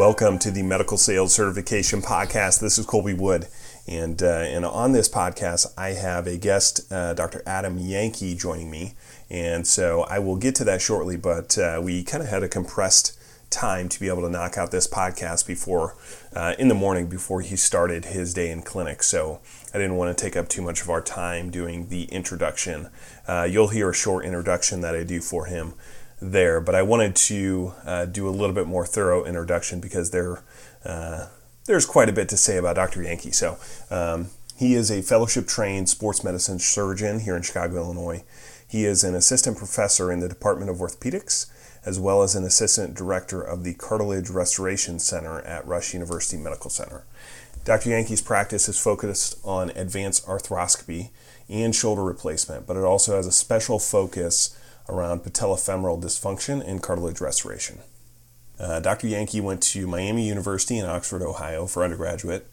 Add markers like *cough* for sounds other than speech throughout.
Welcome to the Medical Sales Certification Podcast. This is Kolby Wood, and uh, and on this podcast, I have a guest, uh, Dr. Adam Yanke, joining me, and so I will get to that shortly. But uh, we kind of had a compressed time to be able to knock out this podcast before uh, in the morning before he started his day in clinic. So I didn't want to take up too much of our time doing the introduction. Uh, you'll hear a short introduction that I do for him there, but I wanted to uh, do a little bit more thorough introduction because there, uh, there's quite a bit to say about Dr. Yanke. So um, he is a fellowship trained sports medicine surgeon here in Chicago, Illinois. He is an assistant professor in the Department of Orthopedics, as well as an assistant director of the Cartilage Restoration Center at Rush University Medical Center. Dr. Yanke's practice is focused on advanced arthroscopy and shoulder replacement, but it also has a special focus around patellofemoral dysfunction and cartilage restoration. Uh, Dr. Yanke went to Miami University in Oxford, Ohio for undergraduate.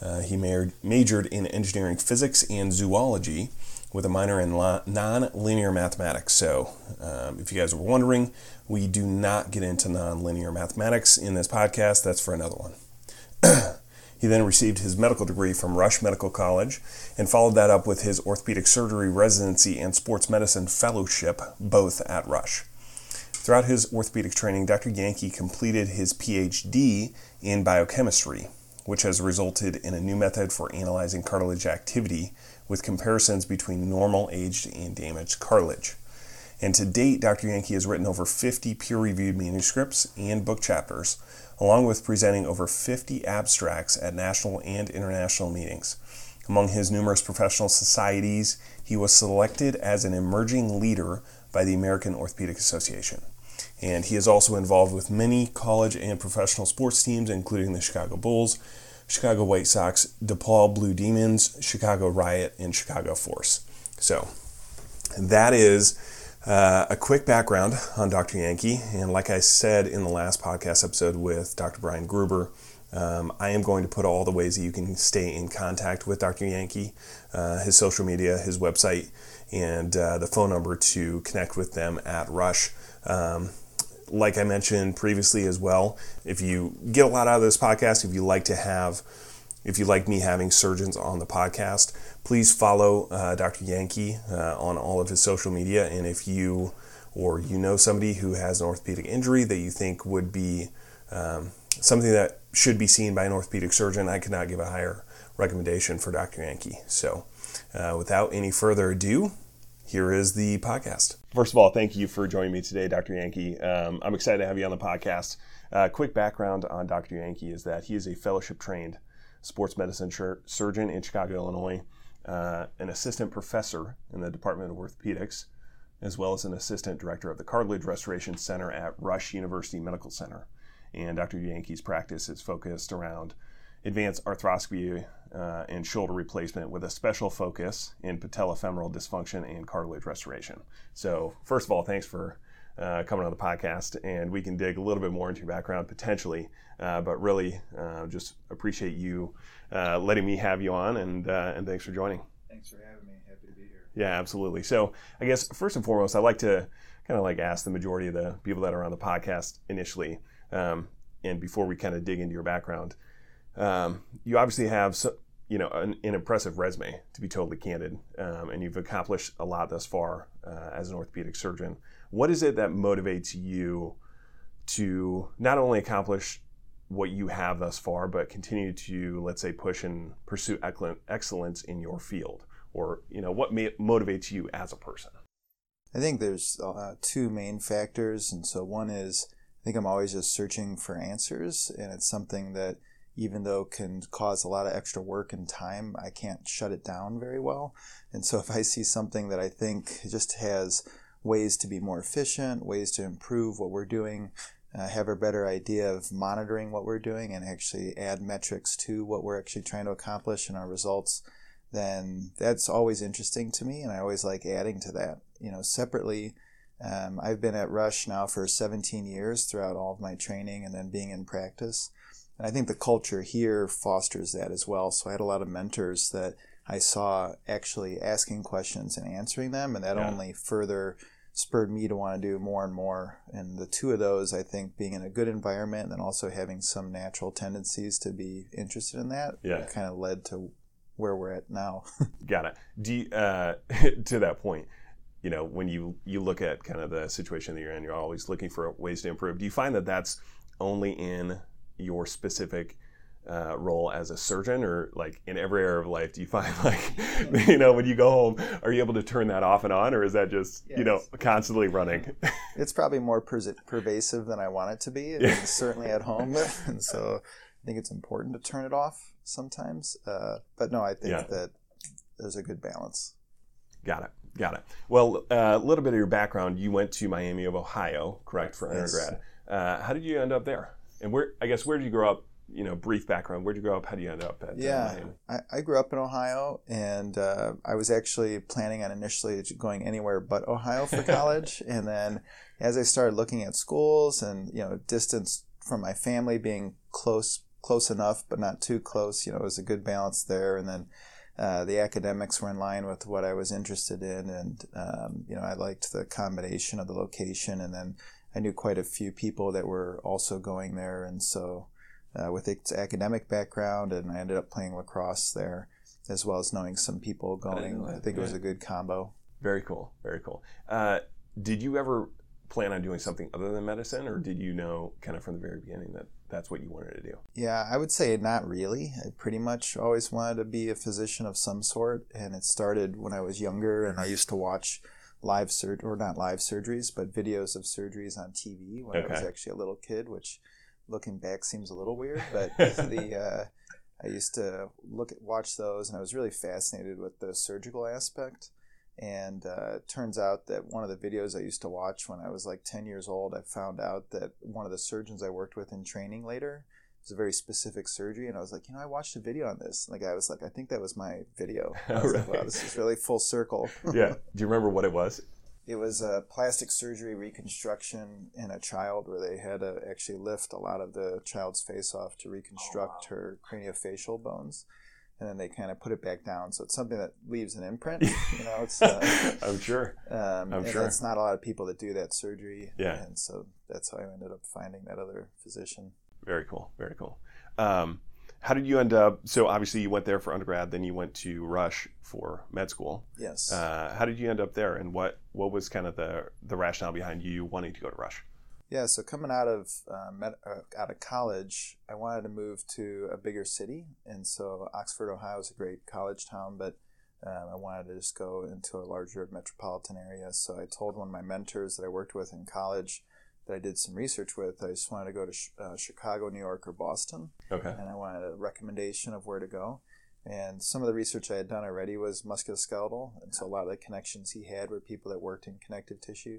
Uh, he majored in engineering physics and zoology with a minor in non-linear mathematics. So, um, if you guys were wondering, we do not get into non-linear mathematics in this podcast. That's for another one. *clears throat* He then received his medical degree from Rush Medical College and followed that up with his orthopedic surgery residency and sports medicine fellowship, both at Rush. Throughout his orthopedic training, Dr. Yanke completed his PhD in biochemistry, which has resulted in a new method for analyzing cartilage activity with comparisons between normal aged and damaged cartilage. And to date, Dr. Yanke has written over 50 peer reviewed manuscripts and book chapters, along with presenting over 50 abstracts at national and international meetings. Among his numerous professional societies, he was selected as an emerging leader by the American Orthopedic Association. And he is also involved with many college and professional sports teams, including the Chicago Bulls, Chicago White Sox, DePaul Blue Demons, Chicago Riot, and Chicago Force. So that is uh, a quick background on Dr. Yanke, and like I said in the last podcast episode with Dr. Brian Gruber, um, I am going to put all the ways that you can stay in contact with Dr. Yanke, uh, his social media, his website, and uh, the phone number to connect with them at Rush. Um, like I mentioned previously as well, if you get a lot out of this podcast, if you like to have if you like me having surgeons on the podcast, please follow uh, Dr. Yanke uh, on all of his social media. And if you or you know somebody who has an orthopedic injury that you think would be um, something that should be seen by an orthopedic surgeon, I could not give a higher recommendation for Dr. Yanke. So, uh, without any further ado, here is the podcast. First of all, thank you for joining me today, Dr. Yanke. Um, I'm excited to have you on the podcast. Uh, quick background on Dr. Yanke is that he is a fellowship trained sports medicine surgeon in Chicago, Illinois, uh, an assistant professor in the Department of Orthopedics, as well as an assistant director of the Cartilage Restoration Center at Rush University Medical Center. And Dr. Yanke's practice is focused around advanced arthroscopy uh, and shoulder replacement with a special focus in patellofemoral dysfunction and cartilage restoration. So, first of all, thanks for uh, coming on the podcast, and we can dig a little bit more into your background potentially. Uh, but really, uh, just appreciate you uh, letting me have you on, and uh, and thanks for joining. Thanks for having me. Happy to be here. Yeah, absolutely. So, I guess first and foremost, I like to kind of like ask the majority of the people that are on the podcast initially, um, and before we kind of dig into your background, um, you obviously have so, you know an, an, impressive resume to be totally candid, um, and you've accomplished a lot thus far uh, as an orthopedic surgeon. What is it that motivates you to not only accomplish what you have thus far, but continue to, let's say, push and pursue excellence in your field? Or, you know, what motivates you as a person? I think there's uh, two main factors. And so one is, I think I'm always just searching for answers. And it's something that, even though can cause a lot of extra work and time, I can't shut it down very well. And so *laughs* if I see something that I think just has ways to be more efficient, ways to improve what we're doing, uh, have a better idea of monitoring what we're doing and actually add metrics to what we're actually trying to accomplish in our results, then that's always interesting to me. And I always like adding to that. You know, separately, um, I've been at Rush now for 17 years throughout all of my training and then being in practice. And I think the culture here fosters that as well. So I had a lot of mentors that I saw actually asking questions and answering them, and that yeah. only further spurred me to want to do more and more. And the two of those, I think, being in a good environment and then also having some natural tendencies to be interested in that, yeah. kind of led to where we're at now. *laughs* Got it. Do you, uh, *laughs* to that point, you know, when you you look at kind of the situation that you're in, you're always looking for ways to improve. Do you find that that's only in your specific uh, role as a surgeon or like in every area of life do you find *laughs* like you know when you go home are you able to turn that off and on or is that just yes. you know constantly running *laughs* it's probably more per- pervasive than i want it to be yeah. certainly at home *laughs* and so i think it's important to turn it off sometimes uh, but no i think yeah. that there's a good balance got it got it well uh, a little bit of your background you went to miami of ohio correct for yes. undergrad uh, how did you end up there and where i guess where did you grow up you know, brief background. Where'd you grow up? How do you end up at? Yeah, I, I, grew up in Ohio, and uh, I was actually planning on initially going anywhere but Ohio for *laughs* college, and then as I started looking at schools and you know, distance from my family being close, close enough but not too close, you know, it was a good balance there, and then. Uh, the academics were in line with what I was interested in, and um, you know I liked the combination of the location, and then I knew quite a few people that were also going there, and so uh, with its academic background, and I ended up playing lacrosse there, as well as knowing some people going. I, I think yeah. it was a good combo. Very cool. Very cool. Uh, did you ever plan on doing something other than medicine, or did you know kind of from the very beginning that that's what you wanted to do? Yeah, I would say not really. I pretty much always wanted to be a physician of some sort, and it started when I was younger, and I used to watch live surgery, or not live surgeries, but videos of surgeries on TV when okay. I was actually a little kid, which looking back seems a little weird, but *laughs* the uh, I used to look at watch those, and I was really fascinated with the surgical aspect. And uh, it turns out that one of the videos I used to watch when I was like 10 years old, I found out that one of the surgeons I worked with in training later was a very specific surgery. And I was like, you know, I watched a video on this. And the guy was like, I think that was my video. *laughs* I was right. like, wow, this is really full circle. *laughs* yeah. Do you remember what it was? it was a plastic surgery reconstruction in a child where they had to actually lift a lot of the child's face off to reconstruct oh, wow. her craniofacial bones and then they kind of put it back down so it's something that leaves an imprint *laughs* you know it's uh, i'm sure um, i'm sure it's not a lot of people that do that surgery yeah and so that's how i ended up finding that other physician very cool very cool um, how did you end up? So obviously you went there for undergrad, then you went to Rush for med school. Yes. Uh, how did you end up there, and what what was kind of the the rationale behind you wanting to go to Rush? Yeah, so coming out of uh, med, uh, out of college, I wanted to move to a bigger city, and so Oxford, Ohio, is a great college town, but um, I wanted to just go into a larger metropolitan area. So I told one of my mentors that I worked with in college that I did some research with. I just wanted to go to uh, Chicago, New York, or Boston. Okay. And I wanted a recommendation of where to go. And some of the research I had done already was musculoskeletal, and so a lot of the connections he had were people that worked in connective tissue.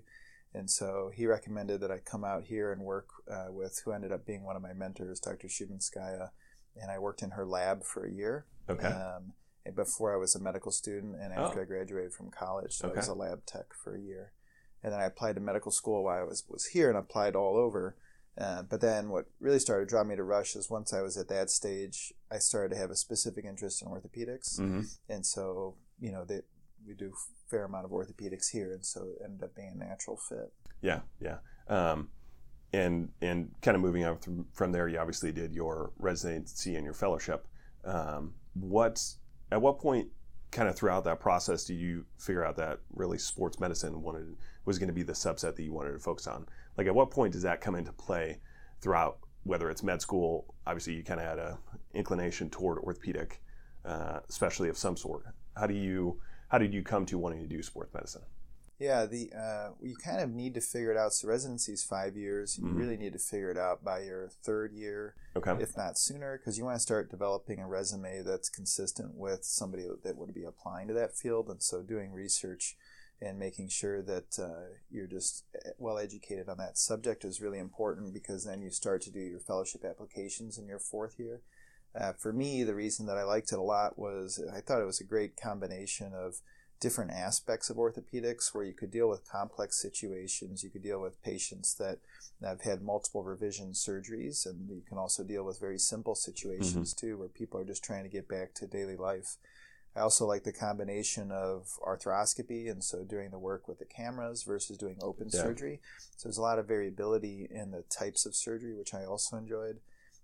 And so he recommended that I come out here and work uh, with who ended up being one of my mentors, Dr. Chubinskaya, and I worked in her lab for a year. Okay. Um, before I was a medical student and after oh. I graduated from college, so okay. I was a lab tech for a year and then I applied to medical school while I was was here and applied all over. Uh, but then what really started to draw me to Rush is once I was at that stage, I started to have a specific interest in orthopedics, mm-hmm. and so you know they, we do a fair amount of orthopedics here, and so it ended up being a natural fit. Yeah, yeah. Um, and and kind of moving on from, from there, you obviously did your residency and your fellowship. Um, what at what point, kind of throughout that process, do you figure out that really sports medicine wanted was going to be the subset that you wanted to focus on. Like, at what point does that come into play throughout, whether it's med school? Obviously, you kind of had a inclination toward orthopedic, uh, especially of some sort. How do you how did you come to wanting to do sports medicine? Yeah, the uh, you kind of need to figure it out. So residency is five years. You Mhm. really need to figure it out by your third year, Okay. if not sooner, because you want to start developing a resume that's consistent with somebody that would be applying to that field. And so doing research and making sure that uh, you're just well educated on that subject is really important because then you start to do your fellowship applications in your fourth year. Uh, for me, the reason that I liked it a lot was I thought it was a great combination of different aspects of orthopedics where you could deal with complex situations. You could deal with patients that have had multiple revision surgeries, and you can also deal with very simple situations mm-hmm. too, where people are just trying to get back to daily life. I also like the combination of arthroscopy and so doing the work with the cameras versus doing open Yeah. surgery. So there's a lot of variability in the types of surgery, which I also enjoyed.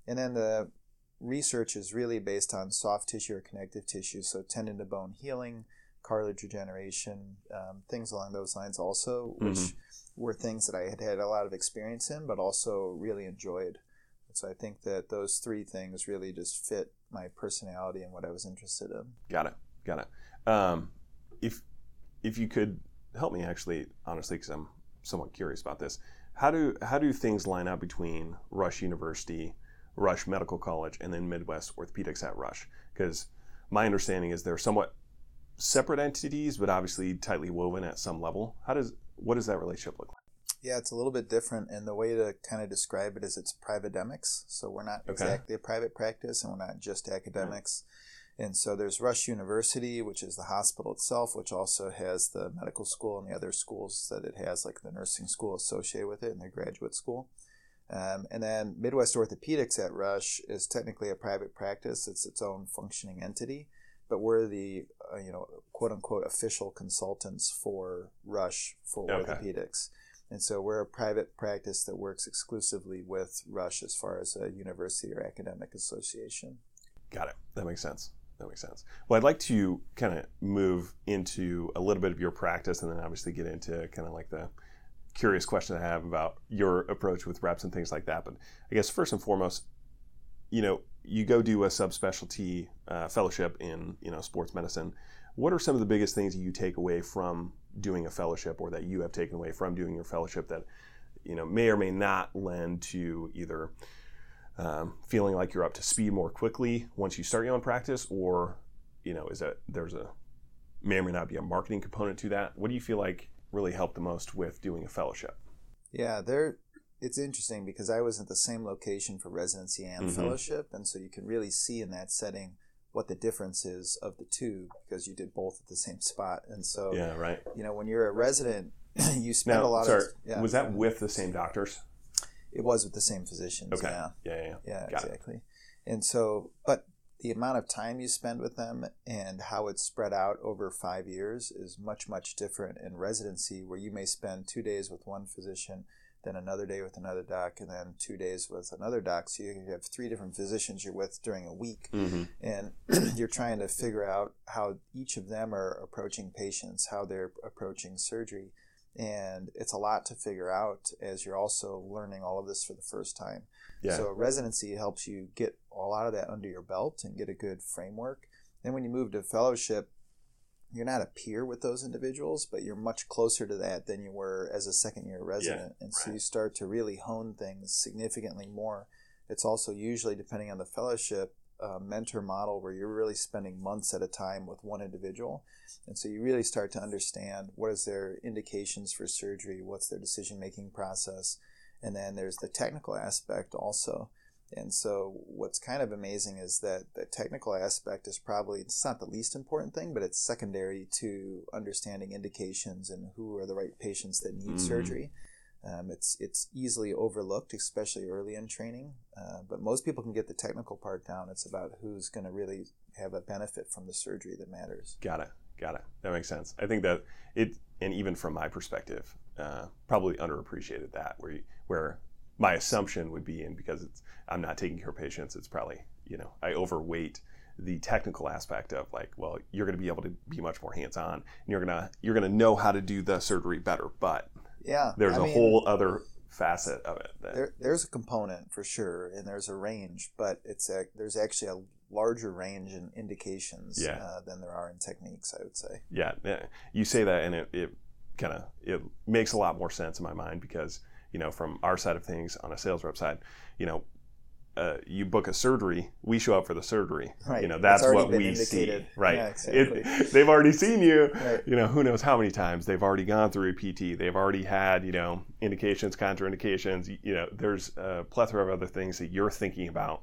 And then the research is really based on soft tissue or connective tissue, so tendon to bone healing, cartilage regeneration, um, things along those lines also, which Mhm. were things that I had had a lot of experience in, but also really enjoyed. And so I think that those three things really just fit my personality and what I was interested in. Got it. Got it. Um, if if you could help me, actually, honestly, because I'm somewhat curious about this, how do how do things line up between Rush University, Rush Medical College, and then Midwest Orthopedics at Rush? Because my understanding is they're somewhat separate entities, but obviously tightly woven at some level. How does what does that relationship look like? Yeah, it's a little bit different, and the way to kind of describe it is it's privatemics. So we're not Okay. exactly a private practice, and we're not just academics. And so there's Rush University, which is the hospital itself, which also has the medical school and the other schools that it has, like the nursing school associated with it and the graduate school. Um, and then Midwest Orthopedics at Rush is technically a private practice; it's its own functioning entity. But we're the uh, you know quote unquote official consultants for Rush for Okay. orthopedics. And so we're a private practice that works exclusively with Rush as far as a university or academic association. Got it. That makes sense. That makes sense. Well, I'd like to kind of move into a little bit of your practice and then obviously get into kind of like the curious question I have about your approach with reps and things like that. But I guess first and foremost, you know, you go do a subspecialty uh, fellowship in, you know, sports medicine. What are some of the biggest things you take away from doing a fellowship or that you have taken away from doing your fellowship that, you know, may or may not lend to either um, feeling like you're up to speed more quickly once you start your own practice, or you know, is that there's a may or may not be a marketing component to that? What do you feel like really helped the most with doing a fellowship? Yeah, there. It's interesting because I was at the same location for residency and Mhm. fellowship, and so you can really see in that setting what the difference is of the two because you did both at the same spot. And so, Yeah, right. you know, when you're a resident, *clears throat* you spend Now, a lot sorry, of. Yeah, was that with the same doctors? It was with the same physicians. Okay. Yeah. Yeah, yeah, yeah. Yeah, Got it. exactly. And so, but the amount of time you spend with them and how it's spread out over five years is much, much different in residency, where you may spend two days with one physician, then another day with another doc, and then two days with another doc. So you have three different physicians you're with during a week. hmm And *clears throat* you're trying to figure out how each of them are approaching patients, how they're approaching surgery. And it's a lot to figure out as you're also learning all of this for the first time. Yeah. So residency helps you get a lot of that under your belt and get a good framework. Then when you move to fellowship, you're not a peer with those individuals, but you're much closer to that than you were as a second year resident. and so right. you start to really hone things significantly more. It's also usually, depending on the fellowship, a mentor model where you're really spending months at a time with one individual. And so you really start to understand what is their indications for surgery, what's their decision making process, and then there's the technical aspect also. And so what's kind of amazing is that the technical aspect is probably it's not the least important thing, but it's secondary to understanding indications and who are the right patients that need Mhm. surgery. Um, it's it's easily overlooked, especially early in training. Uh, but most people can get the technical part down. It's about who's going to really have a benefit from the surgery that matters. Got it. Got it. That makes sense. I think that it, and even from my perspective, uh, probably underappreciated that where you, where my assumption would be, and because it's I'm not taking care of patients, it's probably you know I overweight the technical aspect of like, well, you're going to be able to be much more hands on, and you're gonna you're gonna know how to do the surgery better. But Yeah, there's a a whole other facet of it. That, There, there's a component for sure, and there's a range, but it's a, there's actually a larger range in indications Yeah. uh, than there are in techniques. I would say. yeah, yeah, you say that, and it, it kind of it makes a lot more sense in my mind because you know from our side of things on a sales rep side, you know. Uh, you book a surgery, we show up for the surgery. Right. You know, that's what we indicated. see. Right. Yeah, exactly. It, *laughs* they've already seen you. Right. You know, who knows how many times they've already gone through a PT. They've already had, you know, indications, contraindications. You know, there's a plethora of other things that you're thinking about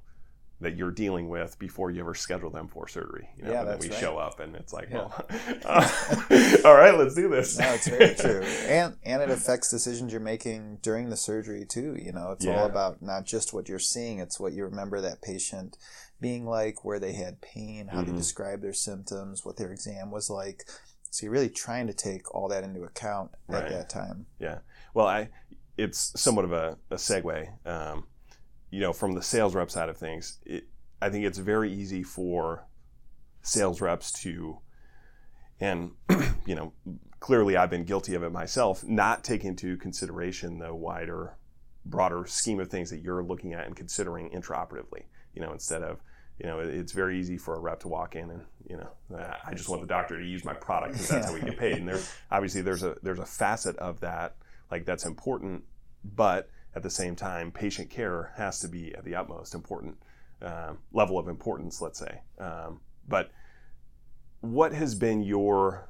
that you're dealing with before you ever schedule them for surgery. You know, Yeah, and then that's we right. show up and it's like, Yeah. well, uh, *laughs* all right, let's do this. No, it's very true, and and it affects decisions you're making during the surgery too. You know, it's Yeah. all about not just what you're seeing; it's what you remember that patient being like, where they had pain, how Mhm. they described their symptoms, what their exam was like. So you're really trying to take all that into account at that time. Yeah. Well, I it's somewhat of a, a segue. Um, you know, from the sales rep side of things, it, I think it's very easy for sales reps to, and *clears throat* you know, clearly I've been guilty of it myself, not take into consideration the wider, broader scheme of things that you're looking at and considering intraoperatively. You know, instead of you know, it's very easy for a rep to walk in and you know, uh, I just want the doctor to use my product because that's how we get paid. And there, obviously, there's a there's a facet of that like that's important, but at the same time, patient care has to be at the utmost important um, level of importance. Let's say, um, but what has been your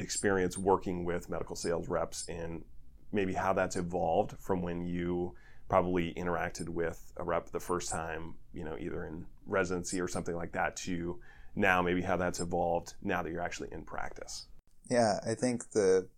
experience working with medical sales reps and maybe how that's evolved from when you probably interacted with a rep the first time, you know, either in residency or something like that to now maybe how that's evolved now that you're actually in practice. Yeah, I think the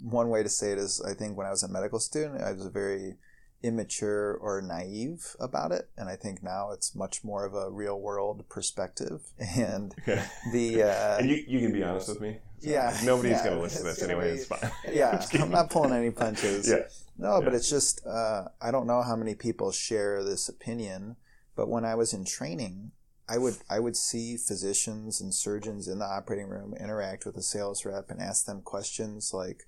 one way to say it is I think when I was a medical student, I was very immature or naive about it, and I think now it's much more of a real world perspective. *laughs* And Okay. the *laughs* uh, And you, you can be honest with me. Yeah, Nobody's yeah, going to listen to this anyway. be- It's *laughs* fine. yeah, kidding. I'm not pulling any punches. Yeah. No, but it's just uh, I don't know how many people share this opinion. But when I was in training, I would I would see physicians and surgeons in the operating room interact with a sales rep and ask them questions like,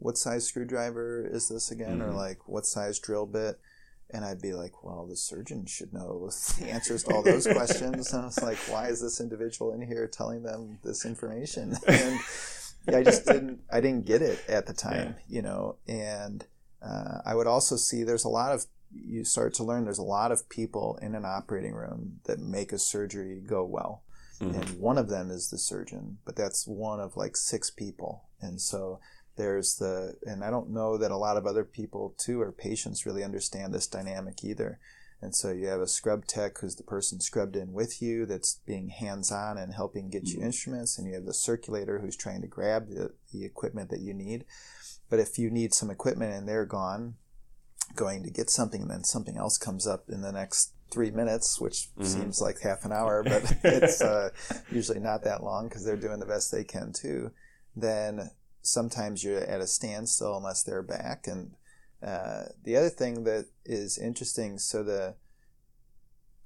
"What size screwdriver is this again?" or Mhm. like, "What size drill bit?" And I'd be like, "Well, the surgeon should know *laughs* the answers to all those *laughs* questions." And I was like, "Why is this individual in here telling them this information?" *laughs* And yeah, I just didn't I didn't get it at the time, you know. And uh, I would also see there's a lot of you start to learn there's a lot of people in an operating room that make a surgery go well, Mhm. and one of them is the surgeon, but that's one of like six people, and so there's the and I don't know that a lot of other people too or patients really understand this dynamic either. And so you have a scrub tech who's the person scrubbed in with you that's being hands on and helping get you instruments, and you have the circulator who's trying to grab the, the equipment that you need. But if you need some equipment and they're gone, going to get something, and then something else comes up in the next three minutes, which Mhm. seems like half an hour, but *laughs* it's uh, usually not that long because they're doing the best they can too. Then sometimes you're at a standstill unless they're back. And uh, the other thing that is interesting, so the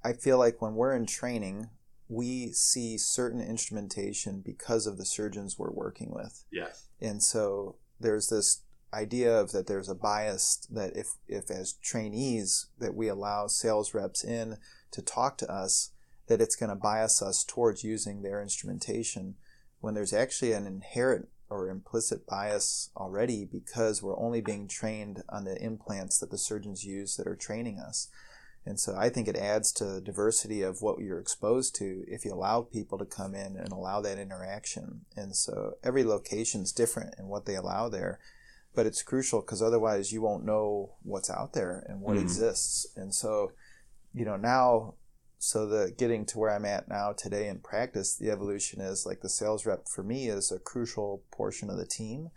I feel like when we're in training, we see certain instrumentation because of the surgeons we're working with. Yes. And so there's this idea of that there's a bias that if, if as trainees that we allow sales reps in to talk to us, that it's going to bias us towards using their instrumentation when there's actually an inherent or implicit bias already because we're only being trained on the implants that the surgeons use that are training us. And so I think it adds to the diversity of what you're exposed to if you allow people to come in and allow that interaction. And so every location is different in what they allow there, but it's crucial because otherwise you won't know what's out there and what Mhm. exists. And so, you know, now, so the getting to where I'm at now today in practice, the evolution is like the sales rep for me is a crucial portion of the team.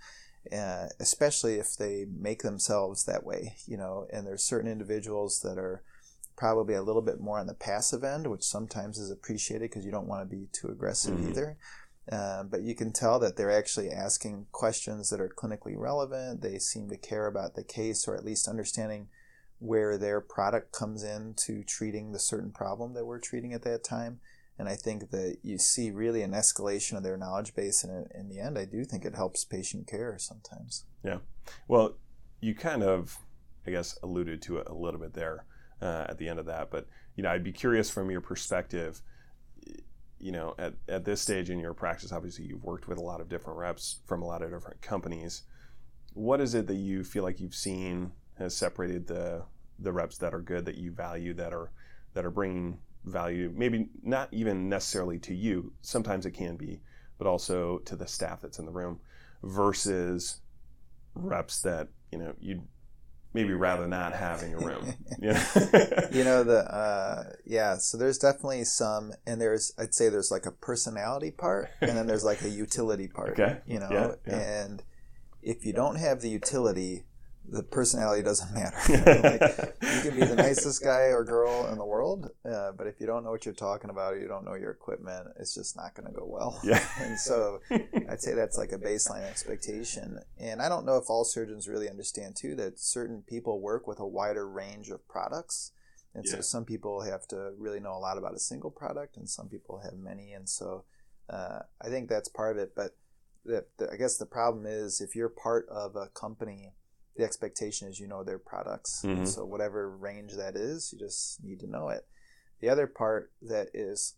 Uh, especially if they make themselves that way, you know, and there's certain individuals that are probably a little bit more on the passive end, which sometimes is appreciated because you don't want to be too aggressive Mhm. either. Uh, but you can tell that they're actually asking questions that are clinically relevant. They seem to care about the case or at least understanding where their product comes in to treating the certain problem that we're treating at that time. And I think that you see really an escalation of their knowledge base. And in the end, I do think it helps patient care sometimes. Yeah. Well, you kind of, I guess, alluded to it a little bit there uh, at the end of that. But you know, I'd be curious from your perspective. you know, at, at this stage in your practice, obviously you've worked with a lot of different reps from a lot of different companies. What is it that you feel like you've seen has separated the the reps that are good that you value that are that are bringing value maybe not even necessarily to you sometimes it can be but also to the staff that's in the room versus reps that you know you'd maybe rather not have in your room. *laughs* Yeah. You know the uh, yeah so there's definitely some and there's i'd say there's like a personality part and then there's like a utility part *laughs* okay. you know? Yeah, yeah. and if you don't have the utility the personality doesn't *laughs* matter. *laughs* like, you can be the nicest guy or girl in the world, uh, but if you don't know what you're talking about or you don't know your equipment, it's just not going to go well. Yeah. *laughs* and so I'd say that's like a baseline expectation. And I don't know if all surgeons really understand too that certain people work with a wider range of products. And yeah. so some people have to really know a lot about a single product, and some people have many. And so uh, I think that's part of it. But the, the, I guess the problem is if you're part of a company the expectation is you know their products. Mm-hmm. So whatever range that is, you just need to know it. The other part that is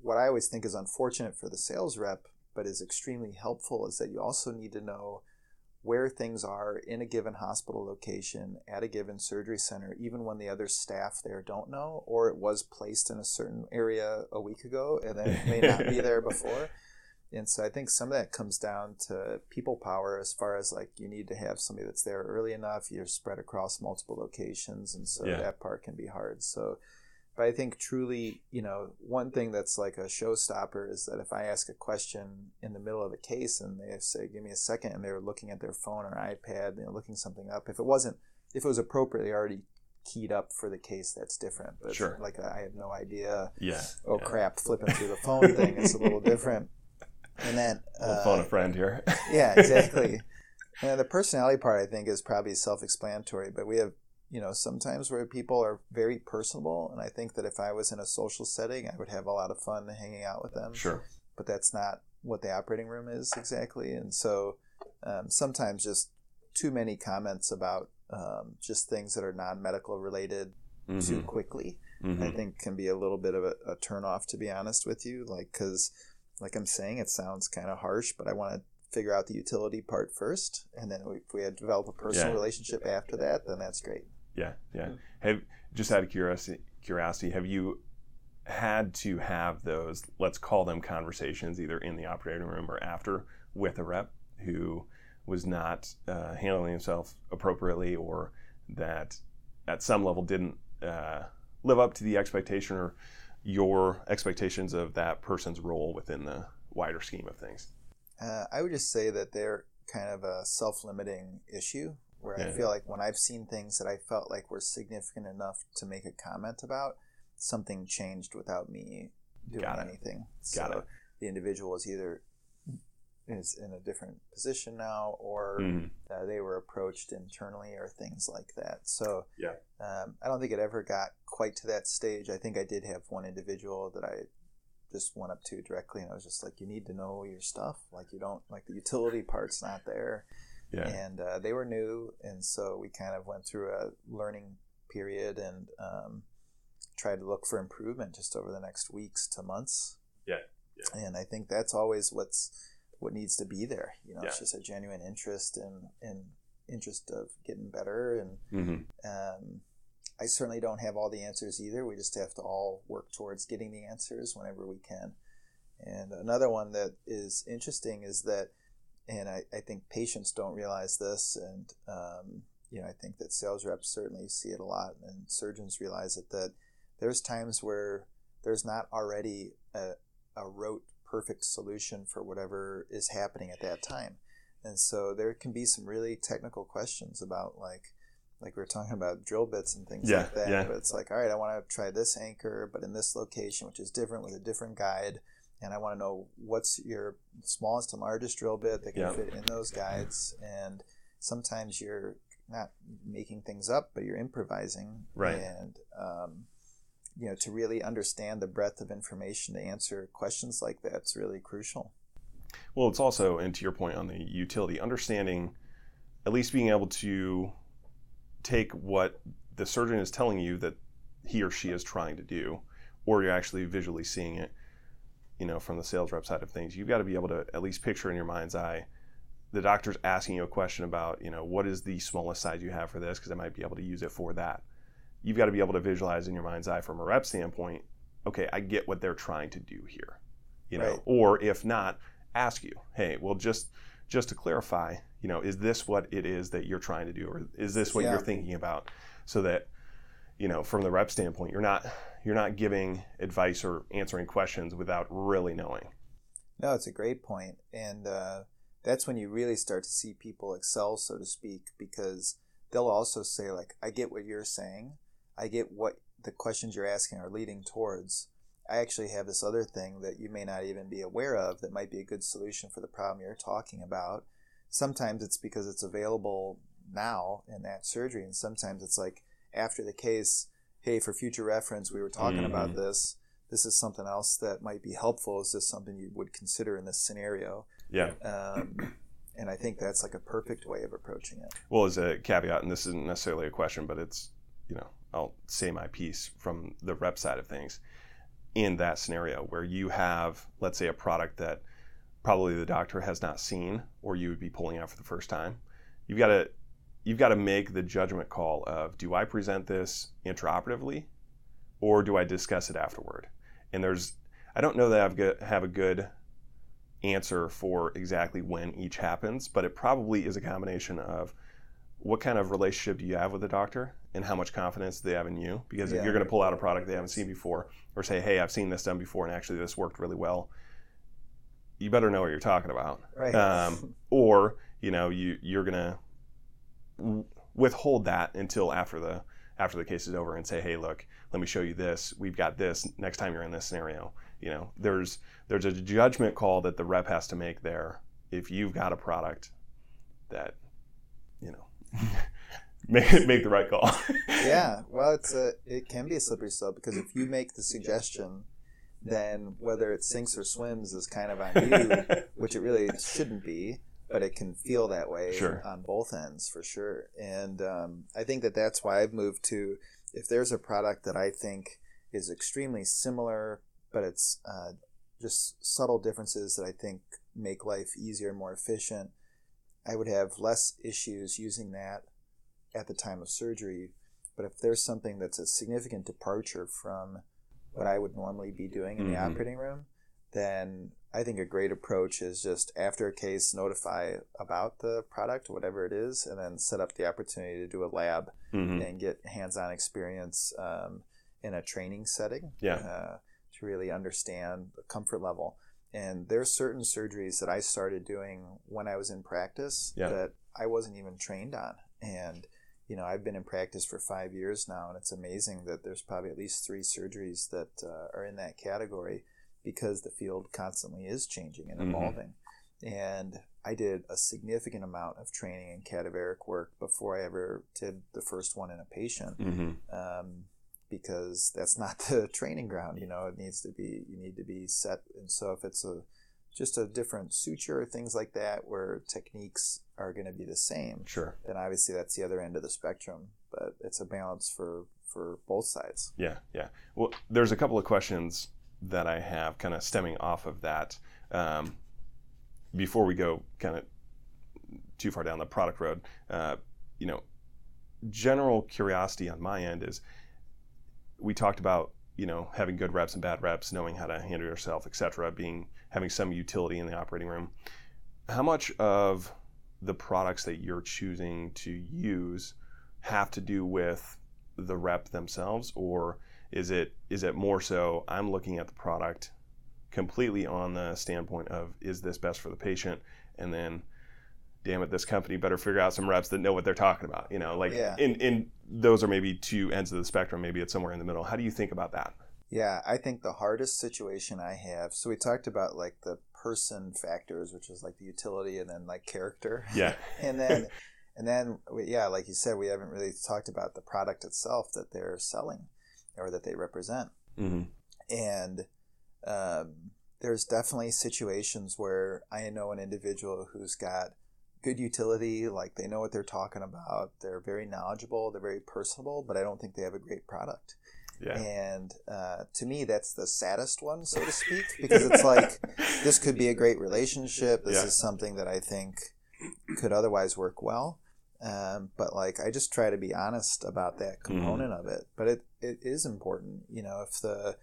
what I always think is unfortunate for the sales rep, but is extremely helpful, is that you also need to know where things are in a given hospital location at a given surgery center, even when the other staff there don't know, or it was placed in a certain area a week ago and then it may not be *laughs* there before. And so I think some of that comes down to people power as far as like you need to have somebody that's there early enough, you're spread across multiple locations. And so yeah. that part can be hard. So, but I think truly, you know, one thing that's like a showstopper is that if I ask a question in the middle of a case and they say, give me a second, and they're looking at their phone or iPad, you know, looking something up, if it wasn't, if it was appropriately already keyed up for the case that's different but sure like i have no idea yeah oh yeah. crap flipping through the phone thing is a little *laughs* different and then uh, phone a friend here. yeah, exactly. *laughs* And the personality part, I think, is probably self-explanatory. But we have, you know, sometimes where people are very personable, and I think that if I was in a social setting, I would have a lot of fun hanging out with them. Sure. But that's not what the operating room is exactly, and so um, sometimes just too many comments about um, just things that are non-medical related mm-hmm. too quickly, mm-hmm. I think can be a little bit of a, a turn off, to be honest with you. Like, because like I'm saying, it sounds kind of harsh, but I want to figure out the utility part first, and then if we had develop a personal yeah. relationship after that, then that's great. Yeah, yeah. Have just out of curiosity, curiosity, have you had to have those, let's call them conversations, either in the operating room or after, with a rep who was not uh, handling himself appropriately, or that at some level didn't uh, live up to the expectation or your expectations of that person's role within the wider scheme of things? Uh, I would just say that they're kind of a self-limiting issue where yeah. I feel like when I've seen things that I felt like were significant enough to make a comment about, something changed without me doing anything. Got so it. the individual is either is in a different position now, or mm. uh, they were approached internally, or things like that. So yeah, um, I don't think it ever got quite to that stage. I think I did have one individual that I just went up to directly, and I was just like, "You need to know your stuff. Like you don't like the utility part's not there." Yeah. And uh, they were new, and so we kind of went through a learning period and um, tried to look for improvement just over the next weeks to months. Yeah. yeah. And I think that's always what's what needs to be there. You know, yeah. it's just a genuine interest and in, in interest of getting better. And mm-hmm. um, I certainly don't have all the answers either. We just have to all work towards getting the answers whenever we can. And another one that is interesting is that, and I, I think patients don't realize this, and um, you know, I think that sales reps certainly see it a lot, and surgeons realize it that there's times where there's not already a, a rote perfect solution for whatever is happening at that time. And so there can be some really technical questions about like like we are talking about drill bits and things yeah, like that. Yeah. But it's like, all right, I want to try this anchor, but in this location, which is different with a different guide. And I want to know what's your smallest and largest drill bit that can yeah. fit in those guides. And sometimes you're not making things up, but you're improvising. Right. And um, you know to really understand the breadth of information to answer questions like that's really crucial well it's also and to your point on the utility understanding at least being able to take what the surgeon is telling you that he or she is trying to do or you're actually visually seeing it you know, from the sales rep side of things, you've got to be able to at least picture in your mind's eye the doctor's asking you a question about, you know, what is the smallest size you have for this because I might be able to use it for that. You've got to be able to visualize in your mind's eye from a rep standpoint, okay, I get what they're trying to do here. You know, Right. or if not, ask you, hey, well just just to clarify, you know, is this what it is that you're trying to do or is this what Yeah. you're thinking about so that you know, from the rep standpoint, you're not you're not giving advice or answering questions without really knowing. No, it's a great point, and uh, that's when you really start to see people excel, so to speak, because they'll also say like, "I get what you're saying. I get what the questions you're asking are leading towards. I actually have this other thing that you may not even be aware of that might be a good solution for the problem you're talking about. Sometimes it's because it's available now in that surgery, and sometimes it's like after the case, hey, for future reference, we were talking Mhm. about this. This is something else that might be helpful. Is this something you would consider in this scenario? Yeah. Um, and I think that's like a perfect way of approaching it. Well, as a caveat, and this isn't necessarily a question, but it's, you know, I'll say my piece from the rep side of things. In that scenario where you have, let's say, a product that probably the doctor has not seen or you would be pulling out for the first time, you've got to you've got to make the judgment call of do I present this intraoperatively or do I discuss it afterward? And there's I don't know that I've got, have a good answer for exactly when each happens, but it probably is a combination of what kind of relationship do you have with the doctor and how much confidence do they have in you? Because if you're going to pull out a product they haven't seen before or say, hey, I've seen this done before and actually this worked really well, you better know what you're talking about. Right. Um, or, you know, you, you're going to withhold that until after the after the case is over and say, hey, look, let me show you this. We've got this next time you're in this scenario. You know, there's there's a judgment call that the rep has to make there if you've got a product that, you know, make make the right call. *laughs* yeah, well, it's a it can be a slippery slope because if you make the suggestion, then whether it sinks or swims is kind of on you, *laughs* which it really shouldn't be. But it can feel that way Sure. on both ends for sure. And um, I think that that's why I've moved to if there's a product that I think is extremely similar, but it's uh, just subtle differences that I think make life easier and more efficient. I would have less issues using that at the time of surgery. But if there's something that's a significant departure from what I would normally be doing in the Mhm. operating room, then I think a great approach is just after a case, notify about the product, whatever it is, and then set up the opportunity to do a lab Mhm. and get hands-on experience um, in a training setting Yeah. uh, to really understand the comfort level. And there's certain surgeries that I started doing when I was in practice Yeah. that I wasn't even trained on. And you know, I've been in practice for five years now, and it's amazing that there's probably at least three surgeries that uh, are in that category because the field constantly is changing and Mhm. evolving. And I did a significant amount of training in cadaveric work before I ever did the first one in a patient Mhm. um, because that's not *laughs* the training ground. You know, it needs to be you need to be set. And so if it's a just a different suture or things like that, where techniques are going to be the same, Sure. then obviously that's the other end of the spectrum. But it's a balance for for both sides. Yeah, yeah. Well, there's a couple of questions that I have kind of stemming off of that. Um, before we go kind of too far down the product road, uh, you know, general curiosity on my end is we talked about you know having good reps and bad reps, knowing how to handle yourself, etc., being having some utility in the operating room. How much of the products that you're choosing to use have to do with the rep themselves, or is it is it more so I'm looking at the product completely on the standpoint of is this best for the patient, and then damn it, this company better figure out some reps that know what they're talking about. You know, like Yeah. in in those are maybe two ends of the spectrum. Maybe it's somewhere in the middle. How do you think about that? Yeah, I think the hardest situation I have. So we talked about like the person factors, which is like the utility, and then like character. Yeah. *laughs* and then and then yeah like you said we haven't really talked about the product itself that they're selling or that they represent hmm and um, there's definitely situations where i know an individual who's got good utility like they know what they're talking about they're very knowledgeable they're very personable but i don't think they have a great product Yeah. And uh, to me, that's the saddest one, so to speak, because it's like this could be a great relationship. This Yeah. is something that I think could otherwise work well. Um, but like, I just try to be honest about that Mm-hmm. component of it. But it, it is important, you know. If the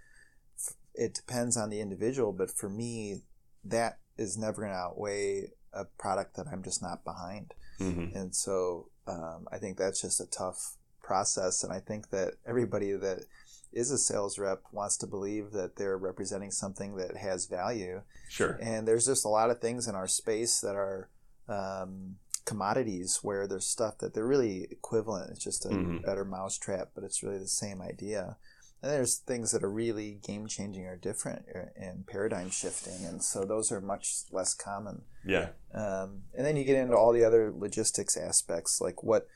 it depends on the individual, but for me, that is never going to outweigh a product that I'm just not behind. Mm-hmm. And so um, I think that's just a tough process. And I think that everybody that is a sales rep wants to believe that they're representing something that has value. Sure. And there's just a lot of things in our space that are um, commodities where there's stuff that they're really equivalent. It's just a Mhm. better mousetrap, but it's really the same idea. And there's things that are really game changing or different uh, and paradigm shifting. And so those are much less common. Yeah. Um, and then you get into all the other logistics aspects, like what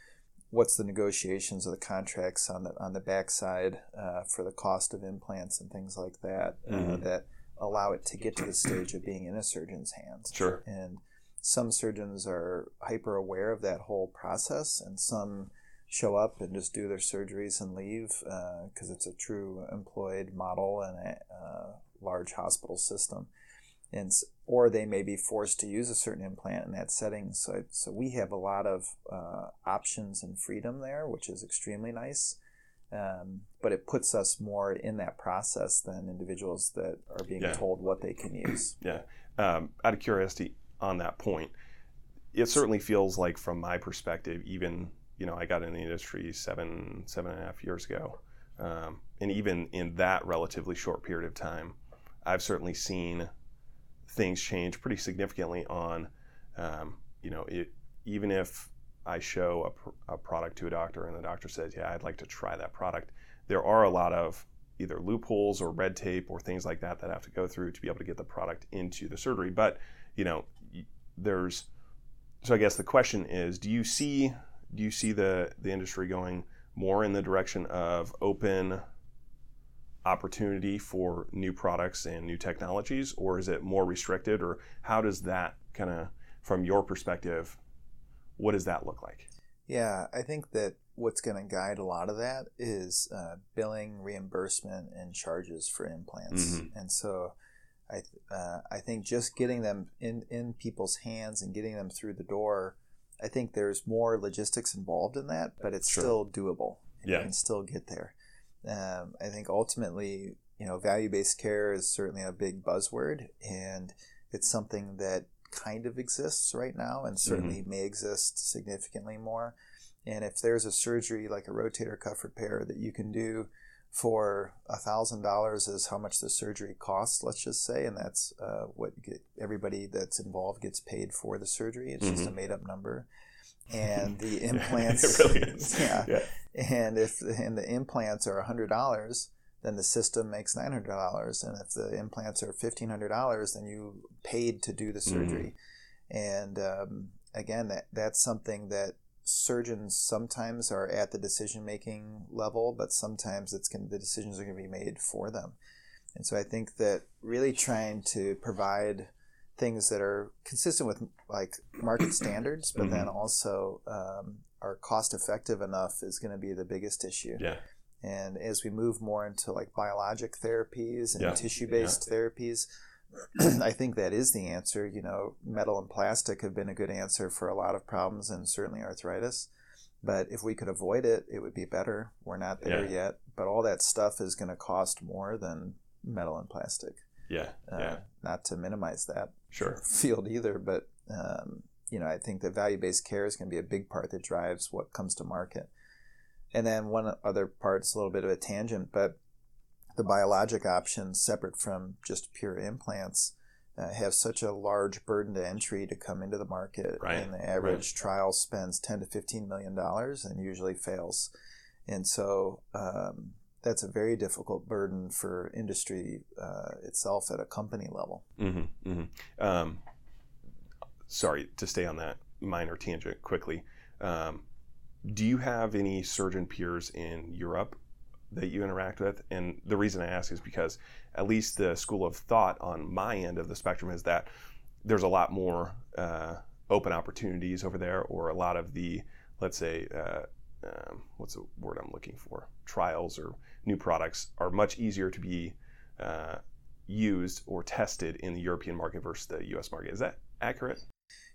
what's the negotiations of the contracts on the on the backside uh, for the cost of implants and things like that uh, Mhm. that allow it to get to the stage of being in a surgeon's hands. Sure. And some surgeons are hyper aware of that whole process, and some show up and just do their surgeries and leave because it's a true employed model and a uh, large hospital system. And or they may be forced to use a certain implant in that setting. So, so we have a lot of uh, options and freedom there, which is extremely nice. Um, but it puts us more in that process than individuals that are being Yeah. told what they can use. *clears throat* Yeah. Um, out of curiosity on that point, it certainly feels like, from my perspective, even you know, I got in the industry seven, seven and a half years ago, um, and even in that relatively short period of time, I've certainly seen things change pretty significantly. On, um, you know, it, even if I show a, pr- a product to a doctor and the doctor says, "Yeah, I'd like to try that product," there are a lot of either loopholes or red tape or things like that that have to go through to be able to get the product into the surgery. But you know, there's so I guess the question is, do you see do you see the the industry going more in the direction of open opportunity for new products and new technologies, or is it more restricted, or how does that kind of, from your perspective, what does that look like? Yeah, I think that what's going to guide a lot of that is uh, billing, reimbursement, and charges for implants. Mhm. And so, I th- uh, I think just getting them in in people's hands and getting them through the door, I think there's more logistics involved in that, but it's Sure. still doable. Yeah. You can still get there. Um, I think ultimately, you know, value based care is certainly a big buzzword, and it's something that kind of exists right now and certainly may exist significantly more. And if there's a surgery like a rotator cuff repair that you can do for a thousand dollars is how much the surgery costs, let's just say, and that's uh, what get, everybody that's involved gets paid for the surgery. It's just a made up number. *laughs* And the implants, it really is. *laughs* yeah, yeah. and if and the implants are a hundred dollars, then the system makes nine hundred dollars, and if the implants are fifteen hundred dollars, then you paid to do the surgery. And um, again, that that's something that surgeons sometimes are at the decision making level, but sometimes it's going the decisions are going to be made for them. And so I think that really trying to provide things that are consistent with like market standards, but then also um, are cost effective enough is going to be the biggest issue. Yeah. And as we move more into like biologic therapies and Yeah. tissue based therapies, *clears throat* I think that is the answer. You know, metal and plastic have been a good answer for a lot of problems and certainly arthritis. But if we could avoid it, it would be better. We're not there Yeah. yet. But all that stuff is going to cost more than metal and plastic. Yeah. Uh, yeah. Not to minimize that Sure. *laughs* field either, but um, you know, I think that value-based care is going to be a big part that drives what comes to market. And then one other part is a little bit of a tangent, but the biologic options, separate from just pure implants, uh, have such a large burden to entry to come into the market, Right, and the average trial spends ten to fifteen million dollars and usually fails. And so um, that's a very difficult burden for industry uh, itself at a company level. Mm-hmm, mm-hmm. Um, sorry to stay on that minor tangent quickly. Um, do you have any surgeon peers in Europe that you interact with? And the reason I ask is because at least the school of thought on my end of the spectrum is that there's a lot more uh, open opportunities over there, or a lot of the, let's say, uh, um, what's the word I'm looking for? Trials or new products are much easier to be uh, used or tested in the European market versus the U.S. market. Is that accurate?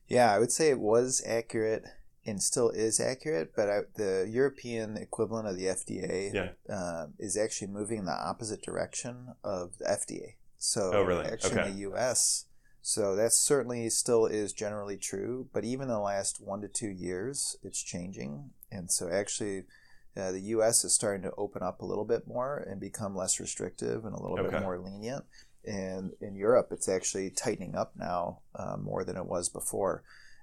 Yeah, I would say it was accurate and still is accurate, but I, the European equivalent of the FDA Yeah. uh, is actually moving in the opposite direction of the FDA. So Oh, really? actually Okay. in the U.S., so that certainly still is generally true, but even in the last one to two years, it's changing, and so actually. Uh, the U.S. is starting to open up a little bit more and become less restrictive and a little Okay. bit more lenient. And in Europe, it's actually tightening up now uh, more than it was before.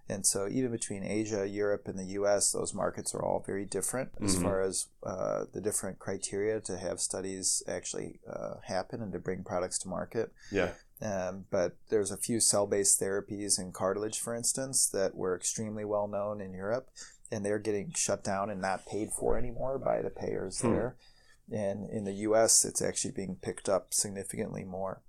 And so, even between Asia, Europe, and the US, those markets are all very different as Mhm. far as uh, the different criteria to have studies actually uh, happen and to bring products to market. Yeah. Um, but there's a few cell based therapies in cartilage, for instance, that were extremely well known in Europe, and they're getting shut down and not paid for anymore by the payers Hmm. there. And in the US, it's actually being picked up significantly more.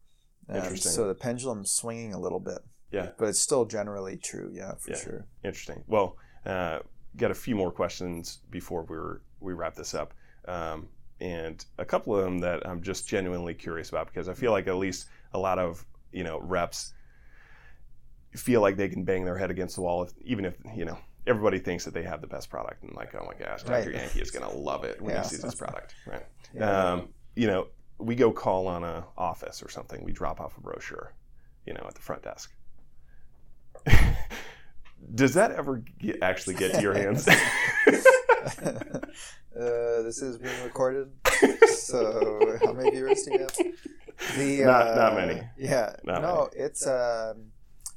Um, Interesting. so the pendulum's swinging a little bit Yeah. but it's still generally true. Yeah, for Yeah. sure. Interesting. Well, uh, got a few more questions before we we wrap this up, um, and a couple of them that I'm just genuinely curious about because I feel like at least a lot of you know reps feel like they can bang their head against the wall, if, even if you know everybody thinks that they have the best product and like, oh my gosh, Dr. Right. Yanke is going to love it when Yeah. he sees this product, right? Yeah. Um, you know, we go call on a office or something. We drop off a brochure, you know, at the front desk. Does that ever get, actually get to your hands? *laughs* uh, this is being recorded. So, how many viewers do you have? The, Not- not uh, many. Yeah. Not no, it's um.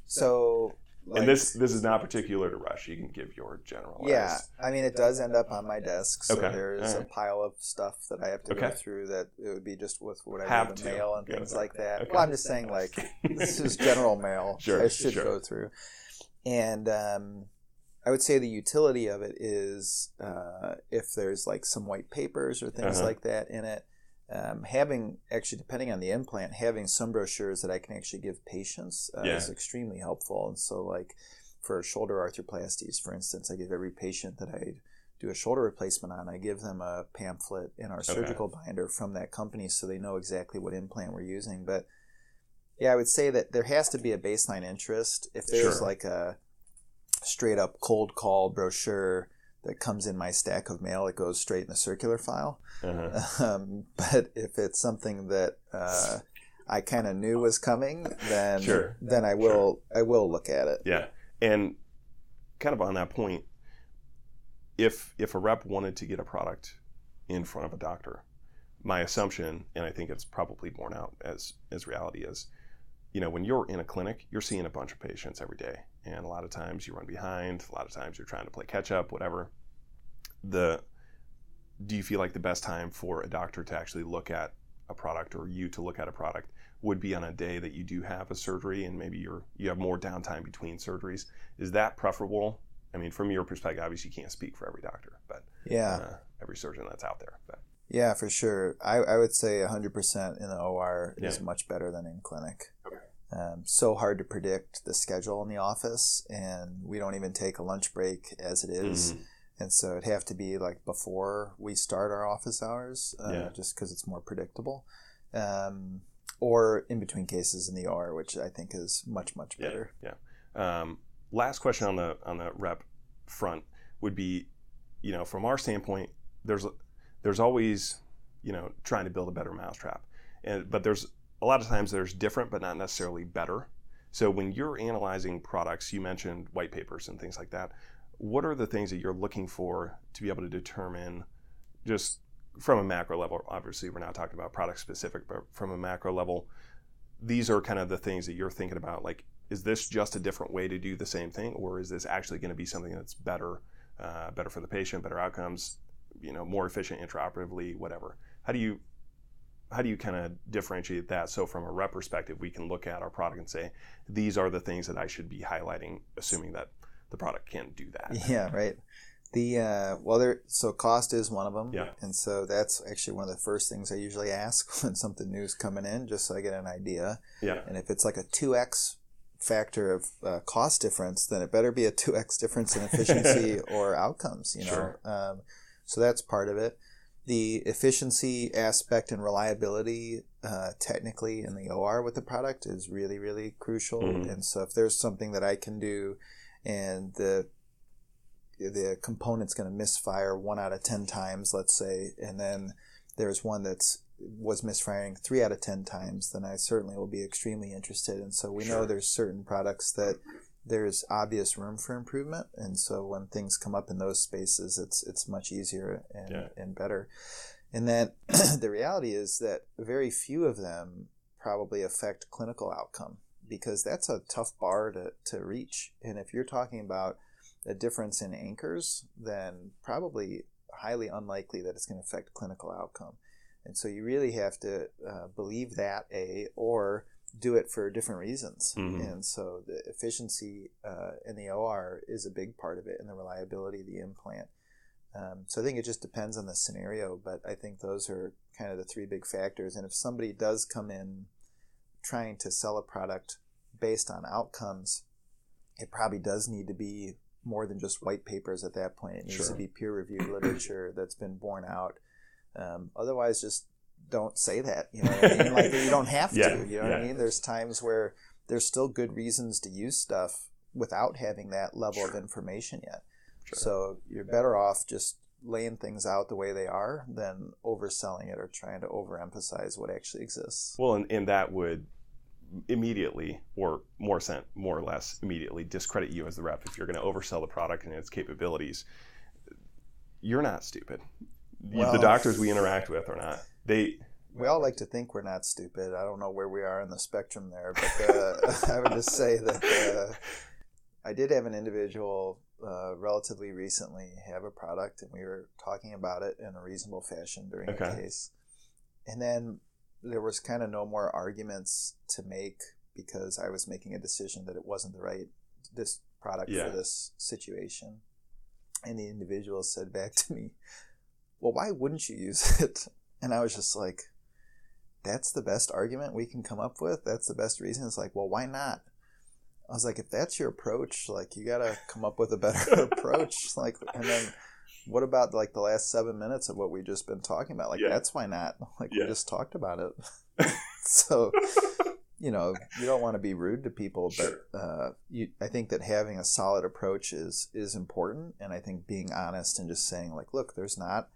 So. Like, and this this is not particular to Rush. You can give your general. Yeah, I mean, it does end up on my desk. So Okay, there's alright. a pile of stuff that I have to Okay. go through that it would be just with whatever Have the to mail and things like that. Okay. Well, I'm just saying, like, *laughs* this is general mail. *laughs* Sure, I should sure. go through. And um, I would say the utility of it is uh, if there's like some white papers or things Uh-huh. like that in it. Um, having actually, depending on the implant, having some brochures that I can actually give patients uh, Yeah. is extremely helpful. And so, like for shoulder arthroplasties, for instance, I give every patient that I do a shoulder replacement on, I give them a pamphlet in our surgical binder from that company so they know exactly what implant we're using. But yeah, I would say that there has to be a baseline interest. If there's Sure. like a straight up cold call brochure that comes in my stack of mail, it goes straight in the circular file. Uh-huh. *laughs* Um, but if it's something that uh, I kind of knew was coming, then Sure. then I will I will look at it. Yeah, and kind of on that point, if if a rep wanted to get a product in front of a doctor, my assumption, and I think it's probably borne out as as reality is, you know, when you're in a clinic, you're seeing a bunch of patients every day, and a lot of times you run behind, a lot of times you're trying to play catch up, whatever. The do you feel like the best time for a doctor to actually look at a product or you to look at a product would be on a day that you do have a surgery and maybe you're you have more downtime between surgeries is that preferable i mean from your perspective obviously you can't speak for every doctor but Yeah, uh, every surgeon that's out there but yeah, for sure. I, I would say 100% in the OR is much better than in clinic. Okay. Um, so hard to predict the schedule in the office, and we don't even take a lunch break as it is. Mhm. And so it'd have to be like before we start our office hours, uh, Yeah. just because it's more predictable. Um, or in between cases in the R, which I think is much, much better. Yeah. better. Um, last question on the on the rep front would be, you know, from our standpoint, there's there's always, you know, trying to build a better mousetrap, and but there's a lot of times there's different but not necessarily better. So when you're analyzing products, you mentioned white papers and things like that. What are the things that you're looking for to be able to determine, just from a macro level? Obviously, we're not talking about product specific, but from a macro level, these are kind of the things that you're thinking about. Like, is this just a different way to do the same thing, or is this actually going to be something that's better, uh, better for the patient, better outcomes, you know, more efficient intraoperatively, whatever? How do you how do you kind of differentiate that? So from a rep perspective, we can look at our product and say, these are the things that I should be highlighting, assuming that the product can do that. *laughs* Yeah, right. The uh, well, there. So cost is one of them. Yeah. And so that's actually one of the first things I usually ask *laughs* when something new is coming in, just so I get an idea. Yeah. And if it's like a two x factor of uh, cost difference, then it better be a two x difference in *laughs* efficiency or outcomes. You know. Sure. Um, So that's part of it. The efficiency aspect and reliability, uh, technically in the OR with the product, is really, really crucial. Mhm. And so if there's something that I can do, and the the component's going to misfire one out of ten times, let's say, and then there's one that's was misfiring three out of ten times, then I certainly will be extremely interested. And so we know there's certain products that there's obvious room for improvement, and so when things come up in those spaces, it's it's much easier and Yeah. and better. And then *clears throat* the reality is that very few of them probably affect clinical outcome because that's a tough bar to, to reach. And if you're talking about a difference in anchors, then probably highly unlikely that it's going to affect clinical outcome. And so you really have to uh, believe that, A, or do it for different reasons. Mhm. And so the efficiency uh, in the OR is a big part of it, and the reliability of the implant. Um, so I think it just depends on the scenario, but I think those are kind of the three big factors. And if somebody does come in trying to sell a product based on outcomes, it probably does need to be more than just white papers at that point. It needs Sure. to be peer reviewed literature that's been borne out. Um, otherwise, just don't say that. You know what I mean? Like you don't *laughs* have Yeah, to. You know what I mean? There's times where there's still good reasons to use stuff without having that level of information yet. Sure. So you're better off just laying things out the way they are than overselling it or trying to overemphasize what actually exists. Well, and, and that would immediately, or more sent, more or less immediately, discredit you as the rep if you're going to oversell the product and its capabilities. You're not stupid. Well- the doctors we interact with are not. They We all like to think we're not stupid. I don't know where we are in the spectrum there, but uh, *laughs* I would just say that uh, I did have an individual uh, relatively recently have a product, and we were talking about it in a reasonable fashion during the case. And then there was kind of no more arguments to make because I was making a decision that it wasn't the right this product Yeah. for this situation. And the individual said back to me, "Well, why wouldn't you use *laughs* it?" And I was just like, "That's the best argument we can come up with. That's the best reason." It's like, "Well, why not?" I was like, "If that's your approach, like you got to come up with a better *laughs* approach." Like, and then what about like the last seven minutes of what we just been talking about? Like, Yeah. that's why not. *laughs* Like, Yeah. we just talked about it. *laughs* so, you know, you don't want to be rude to people, Sure. but uh, you, I think that having a solid approach is is important, and I think being honest and just saying like, look, there's not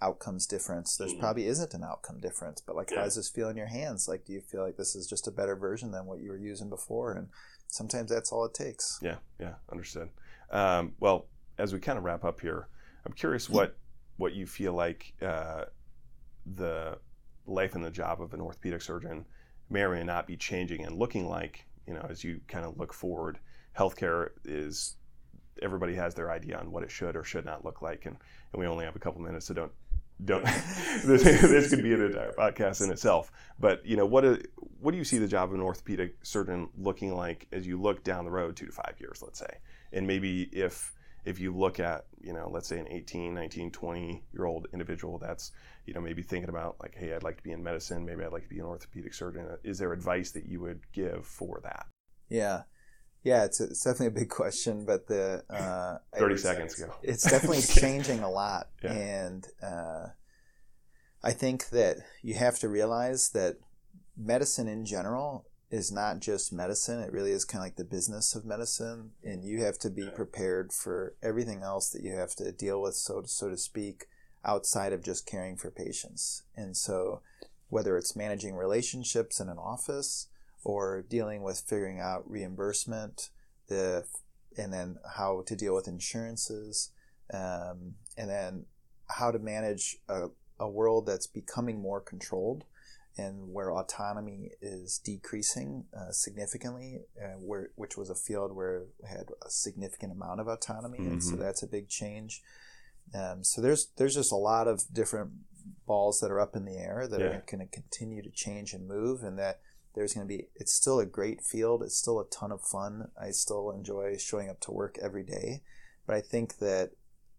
outcomes difference. There's Mhm. probably isn't an outcome difference, but like, Yeah. how does this feel in your hands? Like, do you feel like this is just a better version than what you were using before? And sometimes that's all it takes. Yeah, yeah, understood. Um, well, as we kind of wrap up here, I'm curious what what you feel like uh, the life and the job of an orthopedic surgeon may or may not be changing and looking like. You know, as you kind of look forward, healthcare is everybody has their idea on what it should or should not look like, and, and we only have a couple minutes, so don't don't *laughs* this, this could be an entire podcast in itself. But you know, what is, what do you see the job of an orthopedic surgeon looking like as you look down the road two to five years, let's say, and maybe if if you look at you know let's say an 18 19 20 year old individual that's you know maybe thinking about like hey i'd like to be in medicine maybe i'd like to be an orthopedic surgeon is there advice that you would give for that Yeah, yeah, it's, it's definitely a big *laughs* question, but the uh, 30 seconds ago It's definitely *laughs* changing a lot, Yeah. and uh, I think that you have to realize that medicine in general is not just medicine. It really is kind of like the business of medicine, and you have to be prepared for everything else that you have to deal with, so to, so to speak, outside of just caring for patients. And so, whether it's managing relationships in an office or dealing with figuring out reimbursement, the and then how to deal with insurances, um, and then how to manage a, a world that's becoming more controlled and where autonomy is decreasing uh, significantly, uh, where which was a field where we had a significant amount of autonomy, and so Mhm. that's a big change. Um, so there's there's just a lot of different balls that are up in the air that Yeah. are going to continue to change and move, and that there's going to be it's still a great field. It's still a ton of fun. I still enjoy showing up to work every day, but I think that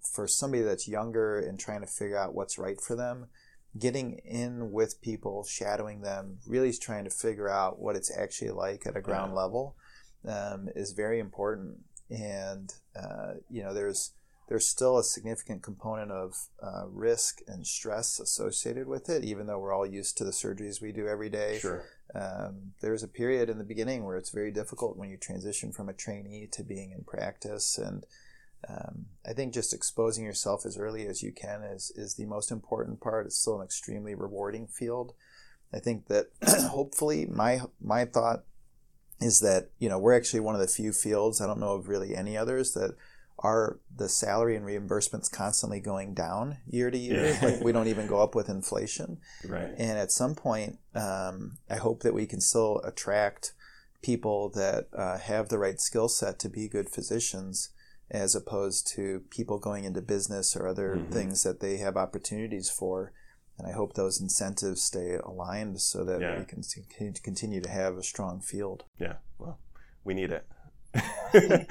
for somebody that's younger and trying to figure out what's right for them, getting in with people, shadowing them, really trying to figure out what it's actually like at a ground Yeah. level um, is very important. And uh, you know, there's there's still a significant component of uh, risk and stress associated with it, even though we're all used to the surgeries we do every day. Sure. Um, there's a period in the beginning where it's very difficult when you transition from a trainee to being in practice. And um, I think just exposing yourself as early as you can is, is the most important part. It's still an extremely rewarding field. I think that *clears throat* hopefully my my thought is that you know we're actually one of the few fields I don't know of really any others that are the salary and reimbursements constantly going down year to year. Yeah. like we don't *laughs* even go up with inflation. Right. And at some point, um, I hope that we can still attract people that uh, have the right skill set to be good physicians, as opposed to people going into business or other Mhm. things that they have opportunities for. And I hope those incentives stay aligned so that Yeah. we can continue to have a strong field. Yeah. Well, we need it. *laughs*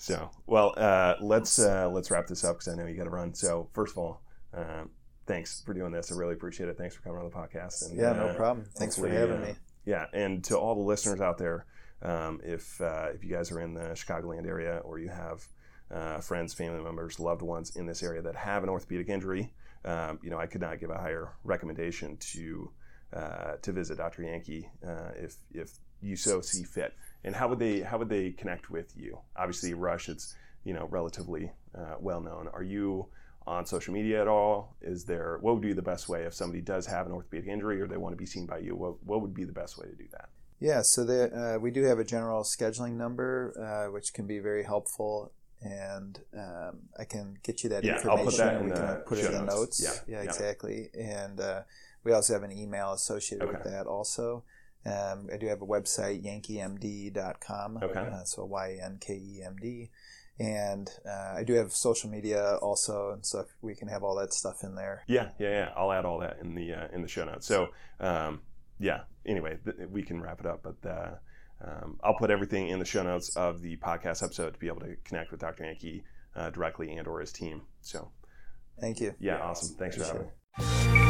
so, well, uh, let's uh, let's wrap this up because I know you got to run. So, first of all, um, thanks for doing this. I really appreciate it. Thanks for coming on the podcast. And, Yeah, no uh, problem. Thanks for having uh, me. Yeah, and to all the listeners out there, um, if uh, if you guys are in the Chicagoland area or you have uh, friends, family members, loved ones in this area that have an orthopedic injury, um, you know, I could not give a higher recommendation to uh, to visit Dr. Yanke uh, if if you so see fit. And how would they how would they connect with you? Obviously, Rush, it's you know relatively uh, well known. Are you on social media at all? Is there what would be the best way if somebody does have an orthopedic injury or they want to be seen by you? What what would be the best way to do that? Yeah, so the, uh, we do have a general scheduling number, uh, which can be very helpful, and um, I can get you that Yeah, information. I'll put that in we can the uh, put it in the notes. notes. Yeah, yeah, yeah. exactly. And uh, we also have an email associated with that. Also, um, I do have a website, yankemd.com. Okay. Uh, so Y N K E M D. And uh, I do have social media also, and so we can have all that stuff in there. Yeah, yeah, yeah. I'll add all that in the uh, in the show notes. So um, yeah. Anyway, th- we can wrap it up, but. Uh, um, I'll put everything in the show notes of the podcast episode to be able to connect with Dr. Yanke uh, directly and or his team. So Thank you. yeah, awesome. Thanks for having me.